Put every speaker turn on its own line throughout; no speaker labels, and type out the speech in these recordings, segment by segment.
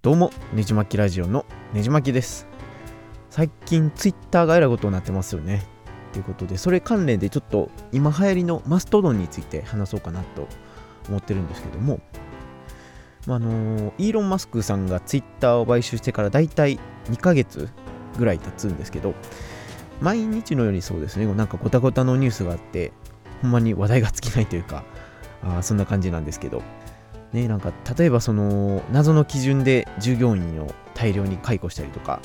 どうもねじまきラジオのねじまきです。最近ツイッターがえらいことになってますよね。ということでそれ関連でちょっと今流行りのマストドンについて話そうかなと思ってるんですけども。まああのイーロン・マスクさんがツイッターを買収してからだいたい2ヶ月ぐらい経つんですけど毎日のようにそうですね。なんかごたごたのニュースがあってほんまに話題が尽きないというかあそんな感じなんですけど。ね、なんか例えばその謎の基準で従業員を大量に解雇したりとか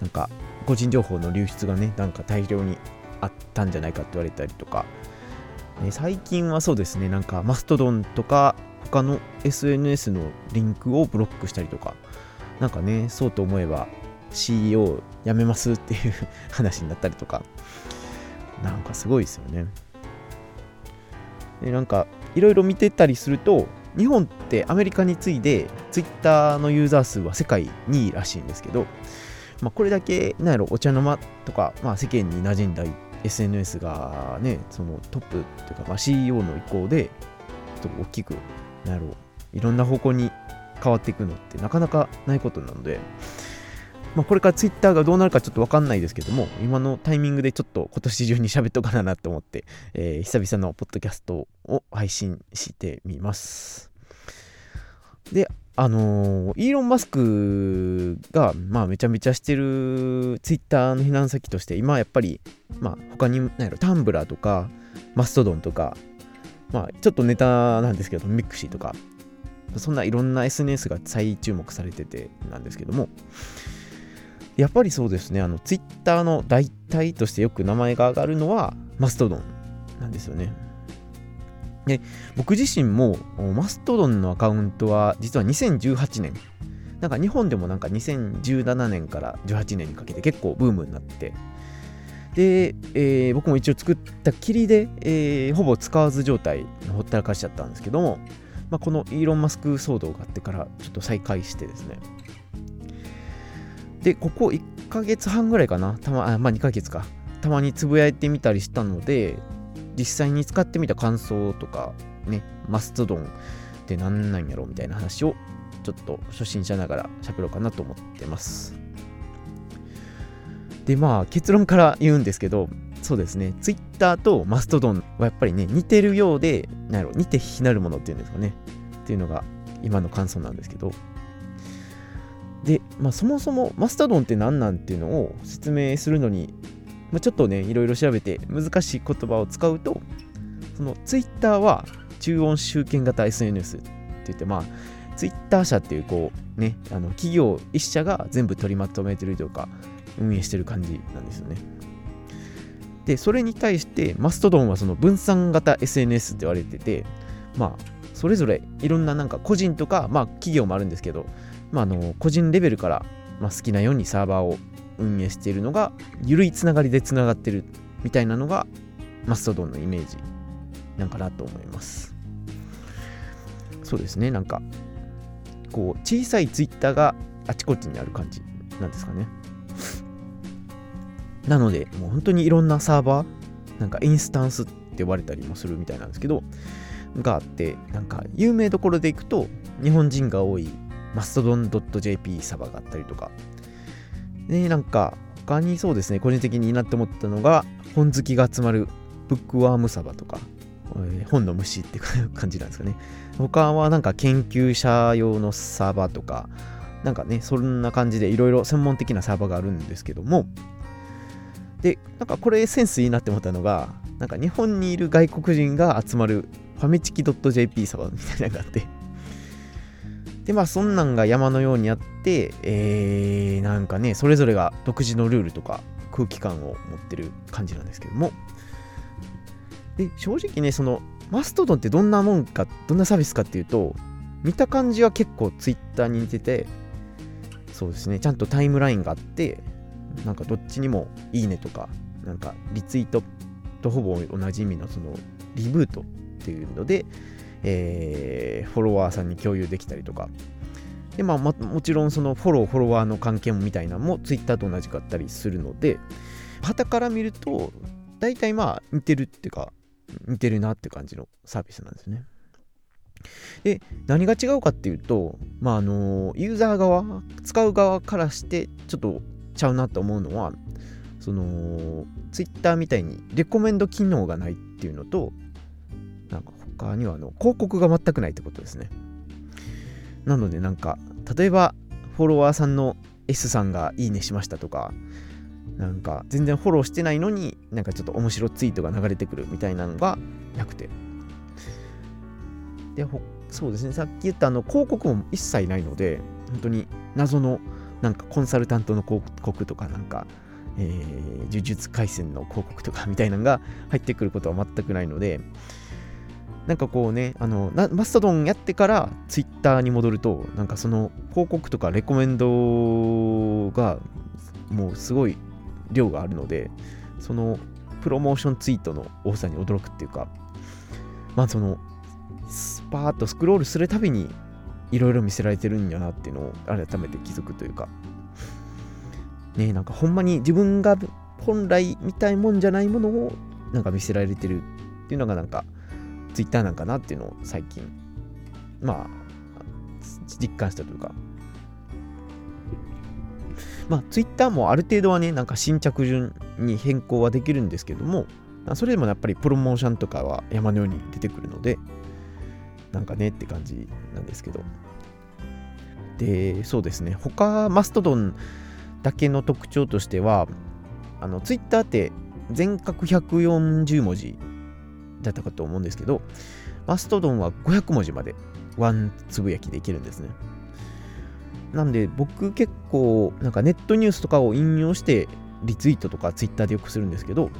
なんか個人情報の流出がねなんか大量にあったんじゃないかって言われたりとか、ね、最近はそうですねなんかマストドンとか他の SNS のリンクをブロックしたりとかなんかねそうと思えば CEO 辞めますっていう 話になったりとかなんかすごいですよね。でなんかいろいろ見てたりすると日本ってアメリカに次いで Twitter のユーザー数は世界2位らしいんですけど、まあ、これだけなんやろお茶の間とか、まあ、世間に馴染んだ SNS がねそのトップというか、まあ、CEO の意向でちょっと大きくなんやろいろんな方向に変わっていくのってなかなかないことなので、まあ、これから Twitter がどうなるかちょっとわかんないですけども今のタイミングでちょっと今年中に喋っとかななと思って、えー、久々のポッドキャストを配信してみます。で、あのー、イーロン・マスクが、まあ、めちゃめちゃしてるツイッターの避難先として、今やっぱり、まあ、他に、なんやろ、タンブラーとか、マストドンとか、まあ、ちょっとネタなんですけど、ミクシーとか、そんないろんな SNS が再注目されててなんですけども、やっぱりそうですね、あの、ツイッターの代替としてよく名前が上がるのは、マストドンなんですよね。で僕自身もマストドンのアカウントは実は2018年なんか日本でもなんか2017年から18年にかけて結構ブームになって。で、えー、僕も一応作ったきりで、えー、ほぼ使わず状態ほったらかしちゃったんですけども、まあ、このイーロン・マスク騒動があってからちょっと再開してですね。でここ1ヶ月半ぐらいかな。たまあまあ2ヶ月か。たまにつぶやいてみたりしたので実際に使ってみた感想とかねマストドンって何なんやろみたいな話をちょっと初心者ながら喋ろうかなと思ってます。でまあ結論から言うんですけどそうですね。Twitter とマストドンはやっぱりね似てるようでなんやろ似て非なるものっていうんですかね。っていうのが今の感想なんですけど。で、まあ、そもそもマストドンって何なんっていうのを説明するのにまあ、ちょっとねいろいろ調べて難しい言葉を使うとそのツイッターは中音集権型 SNS って言ってまあツイッター社っていうこうねあの企業一社が全部取りまとめてるというか運営してる感じなんですよね。でそれに対してマストドンはその分散型 SNS って言われててまあそれぞれいろんななんか個人とかまあ企業もあるんですけどまあの個人レベルからまあ好きなようにサーバーを運営しているのが緩いつながりでつながってるみたいなのがマストドンのイメージなんかなと思います。そうですね。なんかこう小さいツイッターがあちこちにある感じなんですかね。なのでもう本当にいろんなサーバーなんかインスタンスって呼ばれたりもするみたいなんですけどがあってなんか有名どころでいくと日本人が多いマストドン .jp サバがあったりとか。で、なんか、他にそうですね、個人的にいいなって思ったのが、本好きが集まるブックワームサバとか、え、本の虫って感じなんですかね。他はなんか研究者用のサーバーとか、なんかね、そんな感じでいろいろ専門的なサーバーがあるんですけども、で、なんかこれセンスいいなって思ったのが、なんか日本にいる外国人が集まるファミチキ .jp サーバーみたいなのがあって、で、まあ、そんなんが山のようにあって、えー、なんかね、それぞれが独自のルールとか空気感を持ってる感じなんですけども、で、正直ね、その、マストドンってどんなもんか、どんなサービスかっていうと、見た感じは結構 Twitter に似てて、そうですね、ちゃんとタイムラインがあって、なんかどっちにもいいねとか、なんかリツイートとほぼ同じ意味のそのリブートっていうので、えー、フォロワーさんに共有できたりとか。で、まあ、もちろんそのフォロー、フォロワーの関係もみたいなのも Twitter と同じかったりするので、旗から見ると、大体まあ似てるっていうか、似てるなって感じのサービスなんですね。で何が違うかっていうと、まあ、あのユーザー側使う側からしてちょっとちゃうなと思うのはその Twitter みたいにレコメンド機能がないっていうのとなんか他にはあの広告が全くないってことですね。なのでなんか例えばフォロワーさんの S さんがいいねしましたとかなんか全然フォローしてないのになんかちょっと面白ツイートが流れてくるみたいなのがなくて。でそうですね。さっき言ったあの広告も一切ないので本当に謎のなんかコンサルタントの広告とかなんか、えー、呪術廻戦の広告とかみたいなのが入ってくることは全くないのでなんかこうねあのマストドンやってからツイッターに戻るとなんかその広告とかレコメンドがもうすごい量があるのでそのプロモーションツイートの多さに驚くっていうかまあそのスパーッとスクロールするたびにいろいろ見せられてるんやなっていうのを改めて気づくというか。ねなんかほんまに自分が本来見たいもんじゃないものをなんか見せられてるっていうのがなんかツイッターなんかなっていうのを最近まあ実感したというかまあツイッターもある程度はねなんか新着順に変更はできるんですけどもそれでもやっぱりプロモーションとかは山のように出てくるのでなんかねって感じなんですけど。で、そうですね、他、マストドンだけの特徴としては、あの、ツイッターって全角140文字だったかと思うんですけど、マストドンは500文字までワンつぶやきできるんですね。なんで僕結構なんかネットニュースとかを引用してリツイートとかツイッターでよくするんですけど、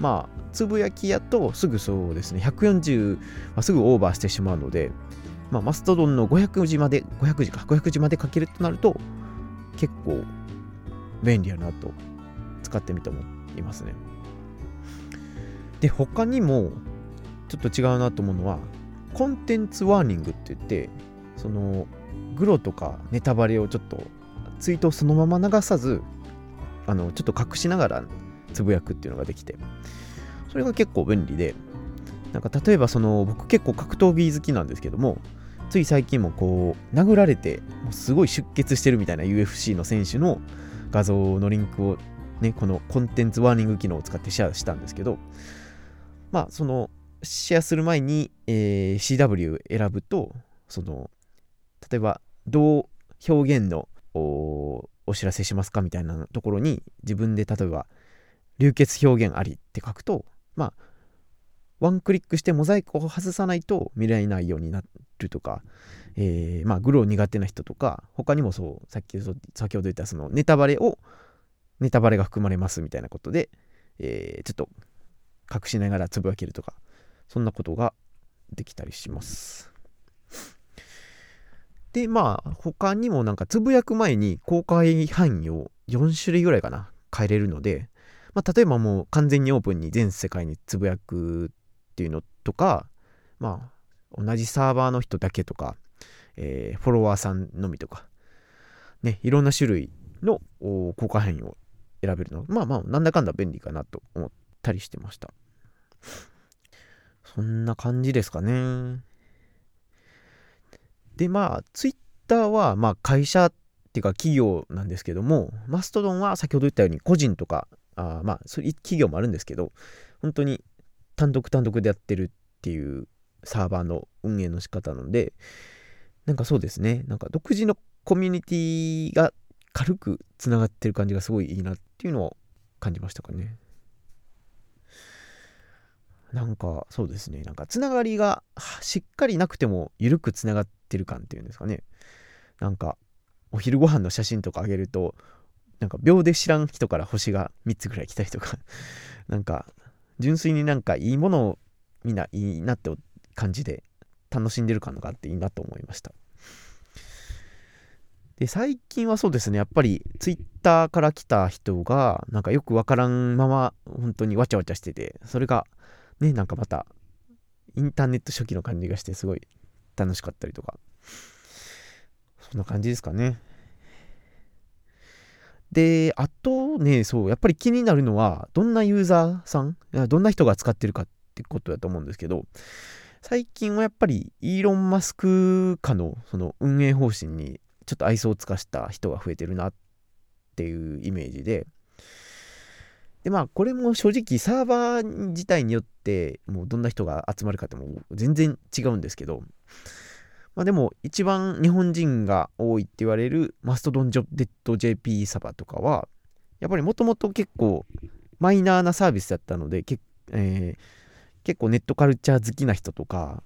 まあつぶやきやとすぐそうですね、140はすぐオーバーしてしまうので、まあ、マストドンの500字まで、500字か、500字まで書けるとなると、結構便利やなと使ってみて思いますね。で、他にもちょっと違うなと思うのは、コンテンツワーニングって言って、その、グロとかネタバレをちょっとツイートをそのまま流さず、あの、ちょっと隠しながらつぶやくっていうのができて、それが結構便利で、なんか例えばその僕結構格闘技好きなんですけども、つい最近もこう殴られてもうすごい出血してるみたいな UFC の選手の画像のリンクをね、このコンテンツワーニング機能を使ってシェアしたんですけど、まあそのシェアする前に、えー、CW 選ぶと、その例えばどう表現のお知らせしますかみたいなところに自分で例えば流血表現ありって書くとまあ、ワンクリックしてモザイクを外さないと見られないようになるとか、えー、まあ、グロー苦手な人とか、他にもそう、さっき先ほど言ったそのネタバレを、ネタバレが含まれますみたいなことで、えー、ちょっと隠しながらつぶやけるとか、そんなことができたりします。で、まあ、他にもなんかつぶやく前に公開範囲を4種類ぐらいかな、変えれるので、まあ、例えばもう完全にオープンに全世界につぶやくっていうのとか、まあ、同じサーバーの人だけとか、えー、フォロワーさんのみとか、ね、いろんな種類の効果変異を選べるのまあまあ、なんだかんだ便利かなと思ったりしてました。そんな感じですかね。で、まあ、ツイッターは、まあ、会社っていうか企業なんですけども、マストドンは先ほど言ったように個人とかあまあそれ企業もあるんですけど本当に単独単独でやってるっていうサーバーの運営の仕方なのでなんかそうですねなんか独自のコミュニティが軽くつながってる感じがすごいいいなっていうのを感じましたかねなんかそうですね。なんかつながりがしっかりなくても緩くつながってる感っていうんですかね。なんかお昼ご飯の写真とかあげるとなんか秒で知らん人から星が3つぐらい来たりとか。なんか純粋になんかいいものをみんないいなって感じで楽しんでる感があっていいなと思いました。で最近はそうですね。やっぱりツイッターから来た人がなんかよくわからんまま本当にわちゃわちゃしててそれがねなんかまたインターネット初期の感じがしてすごい楽しかったりとか。そんな感じですかね。で、あとね、そう、やっぱり気になるのは、どんなユーザーさん、どんな人が使ってるかってことだと思うんですけど、最近はやっぱりイーロン・マスク化のその運営方針にちょっと愛想を尽かした人が増えてるなっていうイメージで、でまあこれも正直サーバー自体によってもうどんな人が集まるかっても全然違うんですけど、まあでも一番日本人が多いって言われるマストドンジョデッド JP サーバーとかはやっぱりもともと結構マイナーなサービスだったので、えー、結構ネットカルチャー好きな人とか、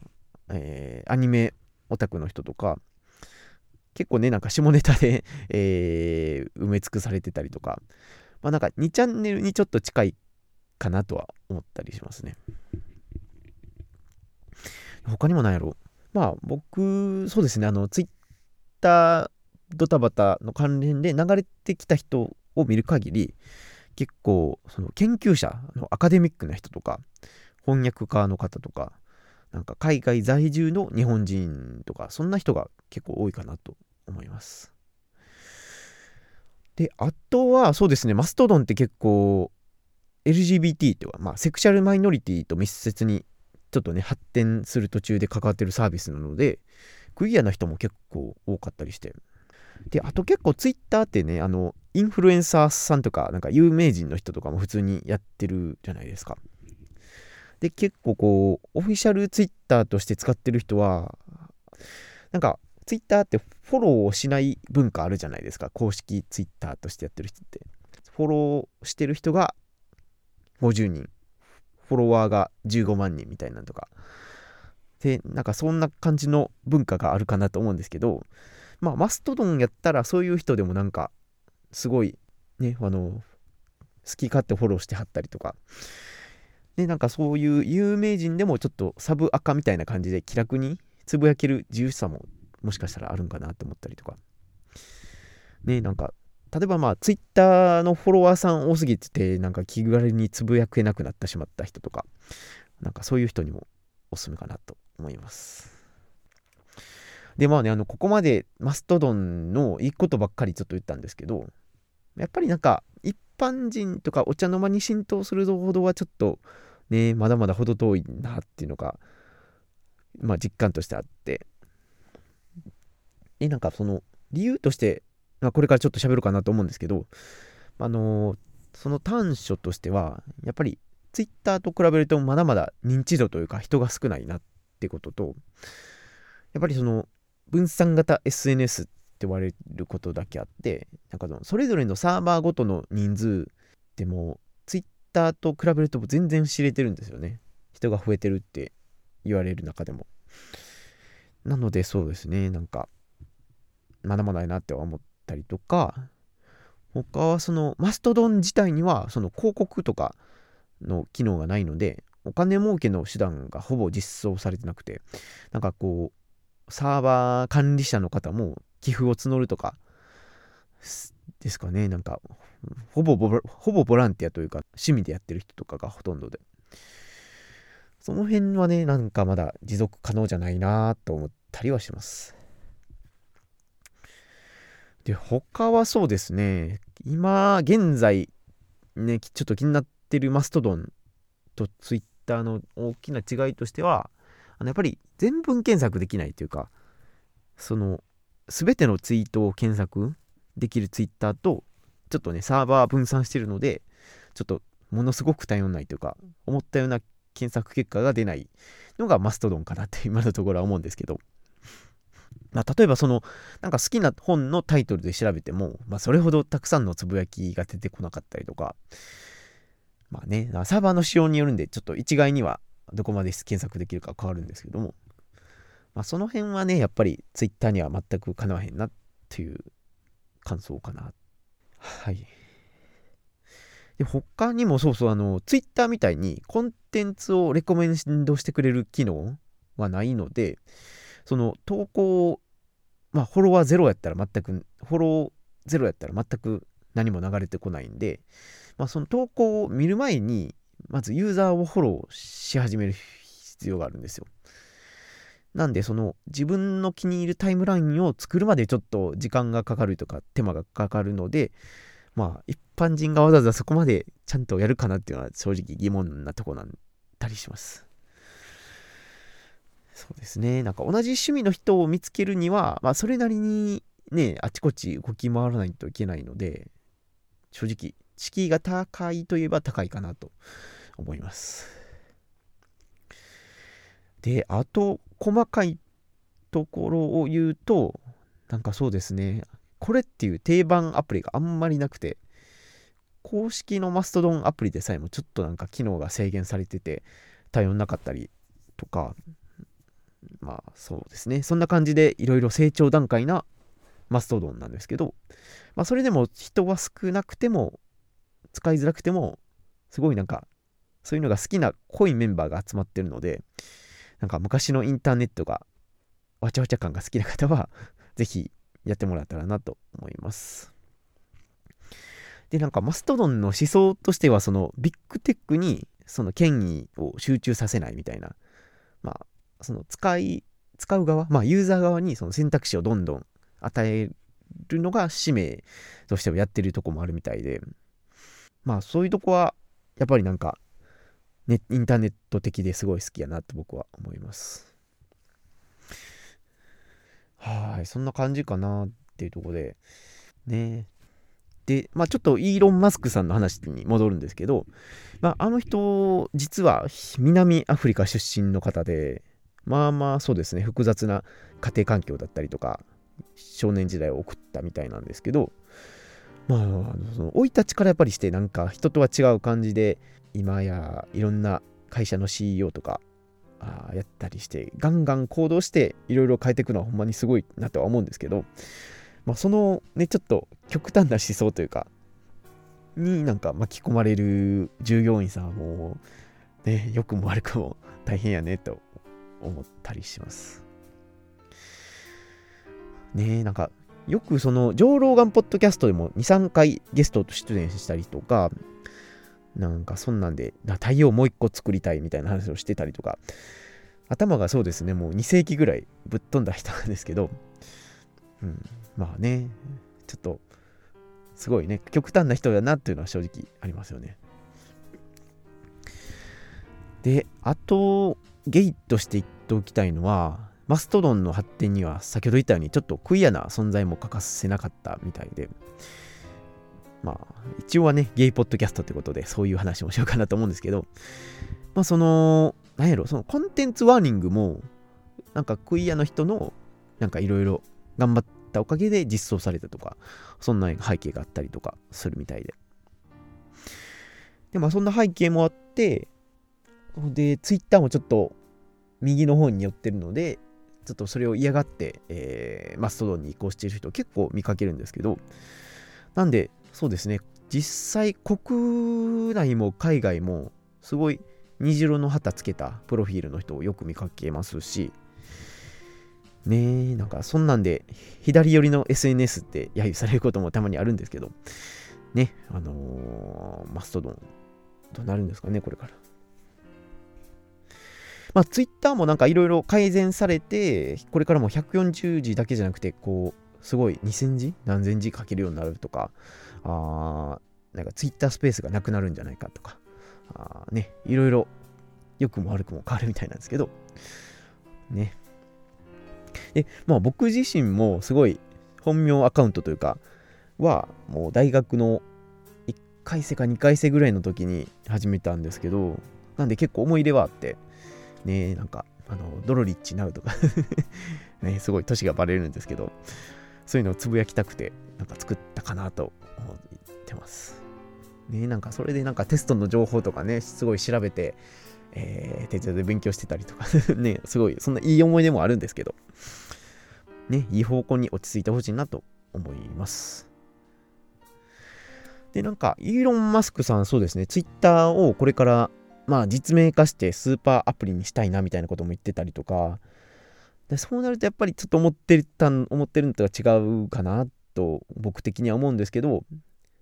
えー、アニメオタクの人とか結構ねなんか下ネタでえー、埋め尽くされてたりとかまあなんか2チャンネルにちょっと近いかなとは思ったりしますね。他にも何やろまあ僕、そうですね、あの、ツイッタードタバタの関連で流れてきた人を見る限り、結構、その研究者のアカデミックな人とか、翻訳家の方とか、なんか海外在住の日本人とか、そんな人が結構多いかなと思います。で、あとは、そうですね、マストドンって結構、LGBT とか、まあ、セクシャルマイノリティと密接にちょっとね、発展する途中で関わってるサービスなので、クリアな人も結構多かったりして。で、あと結構 Twitter ってね、あの、インフルエンサーさんとか、なんか有名人の人とかも普通にやってるじゃないですか。で、結構こう、オフィシャル Twitter として使ってる人は、なんか Twitter ってフォローをしない文化あるじゃないですか。公式 Twitter としてやってる人って。フォローしてる人が50人。フォロワーが15万人みたいなとか。で、なんかそんな感じの文化があるかなと思うんですけど、まあ、マストドンやったらそういう人でもなんか、すごい、ね、あの、好き勝手フォローしてはったりとか、で、なんかそういう有名人でもちょっとサブアカみたいな感じで気楽につぶやける自由さももしかしたらあるんかなと思ったりとか。ね、なんか、例えばまあ、ツイッターのフォロワーさん多すぎてて、なんか気軽につぶやけなくなってしまった人とか、なんかそういう人にもおすすめかなと思います。で、まあね、あの、ここまでマストドンのいいことばっかりちょっと言ったんですけど、やっぱりなんか、一般人とかお茶の間に浸透するほどはちょっとね、まだまだ程遠いなっていうのが、まあ実感としてあって、で、なんかその理由としてまあ、これからちょっと喋るかなと思うんですけど、あのー、その短所としては、やっぱり Twitter と比べるとまだまだ認知度というか人が少ないなってことと、やっぱりその分散型 SNS って言われることだけあって、なんかそれぞれのサーバーごとの人数でも Twitter と比べると全然知れてるんですよね。人が増えてるって言われる中でも。なのでそうですね、なんか、まだまだやなって思ったりとか、他はそのマストドン自体にはその広告とかの機能がないので、お金儲けの手段がほぼ実装されてなくて、なんかこう、サーバー管理者の方も寄付を募るとか、ですかね、なんか、ほぼほぼボランティアというか、趣味でやってる人とかがほとんどで。その辺はね、なんかまだ持続可能じゃないなと思ったりはします。で、他はそうですね、今現在、ね、ちょっと気になってるマストドンとツイッターの大きな違いとしては、あのやっぱり全文検索できないというか、その、すべてのツイートを検索できるツイッターと、ちょっとね、サーバー分散してるので、ちょっとものすごく頼んないというか、思ったような検索結果が出ないのがマストドンかなって今のところは思うんですけど、まあ、例えばその、なんか好きな本のタイトルで調べても、まあ、それほどたくさんのつぶやきが出てこなかったりとか、まあね、サーバーの仕様によるんで、ちょっと一概にはどこまで検索できるか変わるんですけども、まあ、その辺はね、やっぱり Twitter には全くかなわへんなっていう感想かな。はい。で他にもそうそう、あの、Twitter みたいにコンテンツをレコメンドしてくれる機能はないので、その投稿、まあ、フォロワーゼロやったら全く、フォローゼロやったら全く何も流れてこないんで、まあ、その投稿を見る前に、まずユーザーをフォローし始める必要があるんですよ。なんで、その自分の気に入るタイムラインを作るまでちょっと時間がかかるとか手間がかかるので、まあ一般人がわざわざそこまでちゃんとやるかなっていうのは正直疑問なとこなんたりします。そうですね。なんか同じ趣味の人を見つけるには、まあ、それなりにね、あちこち動き回らないといけないので、正直、敷居が高いといえば高いかなと思います。で、あと、細かいところを言うと、なんかそうですね、これっていう定番アプリがあんまりなくて、公式のマストドンアプリでさえもちょっとなんか機能が制限されてて対応なかったりとか、まあそうですね、そんな感じでいろいろ成長段階なマストドンなんですけど、まあそれでも人は少なくても使いづらくてもすごいなんかそういうのが好きな濃いメンバーが集まってるのでなんか昔のインターネットがわちゃわちゃ感が好きな方は ぜひやってもらったらなと思います。で、なんかマストドンの思想としては、そのビッグテックにその権威を集中させないみたいな、まあ、その使い、使う側、まあ、ユーザー側にその選択肢をどんどん与えるのが使命としてはやってるとこもあるみたいで、まあ、そういうとこは、やっぱりなんか、ね、インターネット的ですごい好きやなと僕は思います。はい、そんな感じかなっていうとこで、ね。で、まあちょっとイーロン・マスクさんの話に戻るんですけど、まああの人、実は南アフリカ出身の方で、まあまあそうですね、複雑な家庭環境だったりとか、少年時代を送ったみたいなんですけど、まあ、その生い立ちからやっぱりしてなんか人とは違う感じで今やいろんな会社の CEO とかあやったりしてガンガン行動していろいろ変えていくのはほんまにすごいなとは思うんですけど、まあ、そのねちょっと極端な思想というかになんか巻き込まれる従業員さんはもうね良くも悪くも大変やねと思ったりしますねなんかよくその上老眼ポッドキャストでも23回ゲストと出演したりとかなんかそんなんで、太陽もう一個作りたいみたいな話をしてたりとか、頭がそうですね、もう2世紀ぐらいぶっ飛んだ人なんですけど、うん、まあね、ちょっと、すごいね、極端な人だなっていうのは正直ありますよね。で、あと、ゲイとして言っておきたいのは、マストドンの発展には先ほど言ったようにちょっとクイアな存在も欠かせなかったみたいで、まあ、一応はね、ゲイポッドキャストってことで、そういう話もしようかなと思うんですけど、まあ、その、なんやろ、そのコンテンツワーニングも、なんかクイアの人の、なんかいろいろ頑張ったおかげで実装されたとか、そんな背景があったりとかするみたいで。で、まあ、そんな背景もあって、で、ツイッターもちょっと右の方に寄ってるので、ちょっとそれを嫌がって、えー、マストドンに移行している人結構見かけるんですけど、なんで、そうですね、実際国内も海外もすごい虹色の旗つけたプロフィールの人をよく見かけますし、ねえ、なんかそんなんで左寄りの SNS って揶揄されることもたまにあるんですけど、ね、あのー、マストドン、どうなるんですかね、これから。まあ、ツイッターもなんかいろいろ改善されて、これからも140字だけじゃなくて、こう、すごい2000字何千字書けるようになるとか、あなんかツイッタースペースがなくなるんじゃないかとか、あね、いろいろ良くも悪くも変わるみたいなんですけど、ね。で、まあ僕自身もすごい本名アカウントというか、はもう大学の1回生か2回生ぐらいの時に始めたんですけど、なんで結構思い入れはあって、ね、なんか、あの、ドロリッチナウとか ね、すごい年がバレるんですけど、そういうのをつぶやきたくて、なんか作ったかなと思ってます。ね、なんかそれでなんかテストの情報とかね、すごい調べて、えー、徹夜で勉強してたりとか ね、すごい、そんないい思い出もあるんですけど、ね、いい方向に落ち着いてほしいなと思います。で、なんか、イーロン・マスクさん、そうですね、ツイッターをこれから、まあ、実名化してスーパーアプリにしたいなみたいなことも言ってたりとか、でそうなるとやっぱりちょっと思ってた思ってるのとは違うかなと僕的には思うんですけど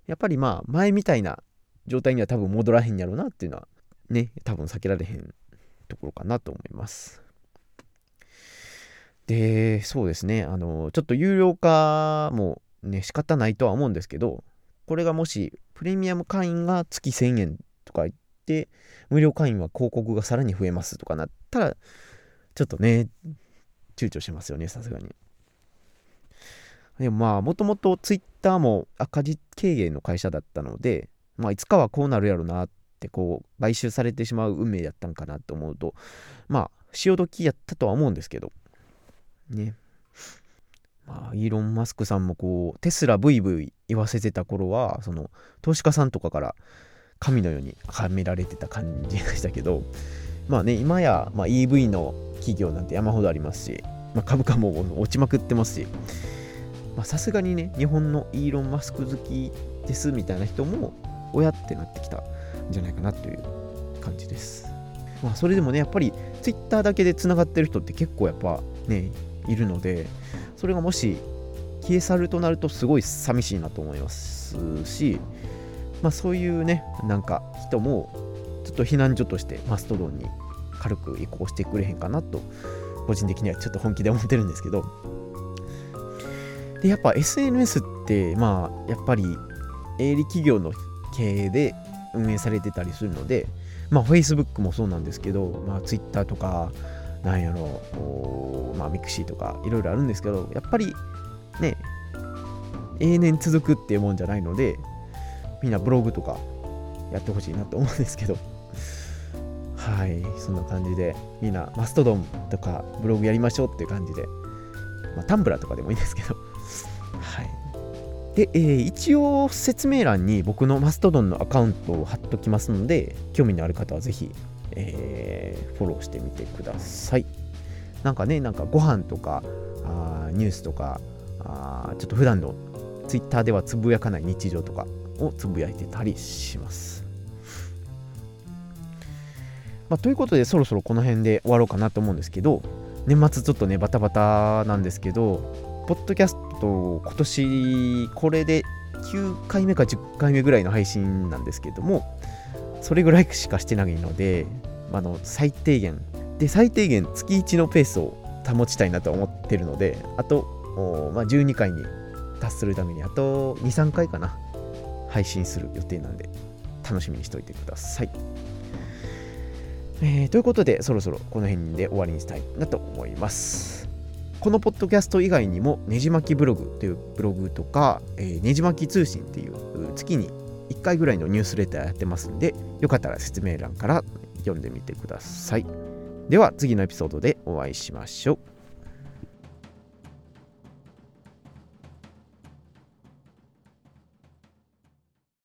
やっぱりまあ前みたいな状態には多分戻らへんやろうなっていうのはね多分避けられへんところかなと思います。でそうですね。あのちょっと有料化もね仕方ないとは思うんですけどこれがもしプレミアム会員が月1000円とか言って無料会員は広告がさらに増えますとかなったらちょっとね、躊躇しますよね、さすがに。でもまあ、もともとツイッターも赤字経営の会社だったので、まあ、いつかはこうなるやろなってこう買収されてしまう運命だったんかなと思うとまあ潮時やったとは思うんですけどねまあイーロン・マスクさんもこうテスラブイブイ言わせてた頃はその投資家さんとかから神のようにはめられてた感じでしたけど まあね今や、まあ、EV の企業なんて山ほどありますし、まあ、株価も落ちまくってますしさすがにね日本のイーロン・マスク好きですみたいな人も親ってなってきたんじゃないかなという感じです。まあ、それでもね、やっぱり Twitter だけでつながってる人って結構やっぱね、いるので、それがもし消え去るとなるとすごい寂しいなと思いますし、まあそういうね、なんか人もちょっと避難所としてマストドンに軽く移行してくれへんかなと、個人的にはちょっと本気で思ってるんですけど、で、やっぱ SNS って、まあやっぱり営利企業の経営で運営されてたりするので、まあ、Facebook もそうなんですけど、まあ、Twitter とか、なんやろ、まあ、ミクシーとか、いろいろあるんですけど、やっぱりね、永年続くっていうもんじゃないので、みんなブログとかやってほしいなと思うんですけど、はい、そんな感じで、みんなマストドンとかブログやりましょうっていう感じで、まあ、タンブラーとかでもいいんですけど、はい、で、えー、一応説明欄に僕のマストドンのアカウントを貼っときますので、興味のある方はぜひ、えー、フォローしてみてください。なんかね、なんかご飯とか、あニュースとか、あちょっと普段の Twitter ではつぶやかない日常とかをつぶやいてたりします。まあ、ということで、そろそろこの辺で終わろうかなと思うんですけど、年末ちょっとね、バタバタなんですけど、ポッドキャスと今年これで9回目か10回目ぐらいの配信なんですけどもそれぐらいしかしてないので、あの最低限で最低限月1のペースを保ちたいなと思ってるのであと、まあ、12回に達するためにあと23回かな配信する予定なんで楽しみにしておいてください。えー、ということでそろそろこの辺で終わりにしたいなと思います。このポッドキャスト以外にも、ねじまきブログというブログとか、えー、ねじまき通信っていう月に1回ぐらいのニュースレターやってますんで、よかったら説明欄から読んでみてください。では次のエピソードでお会いしましょう。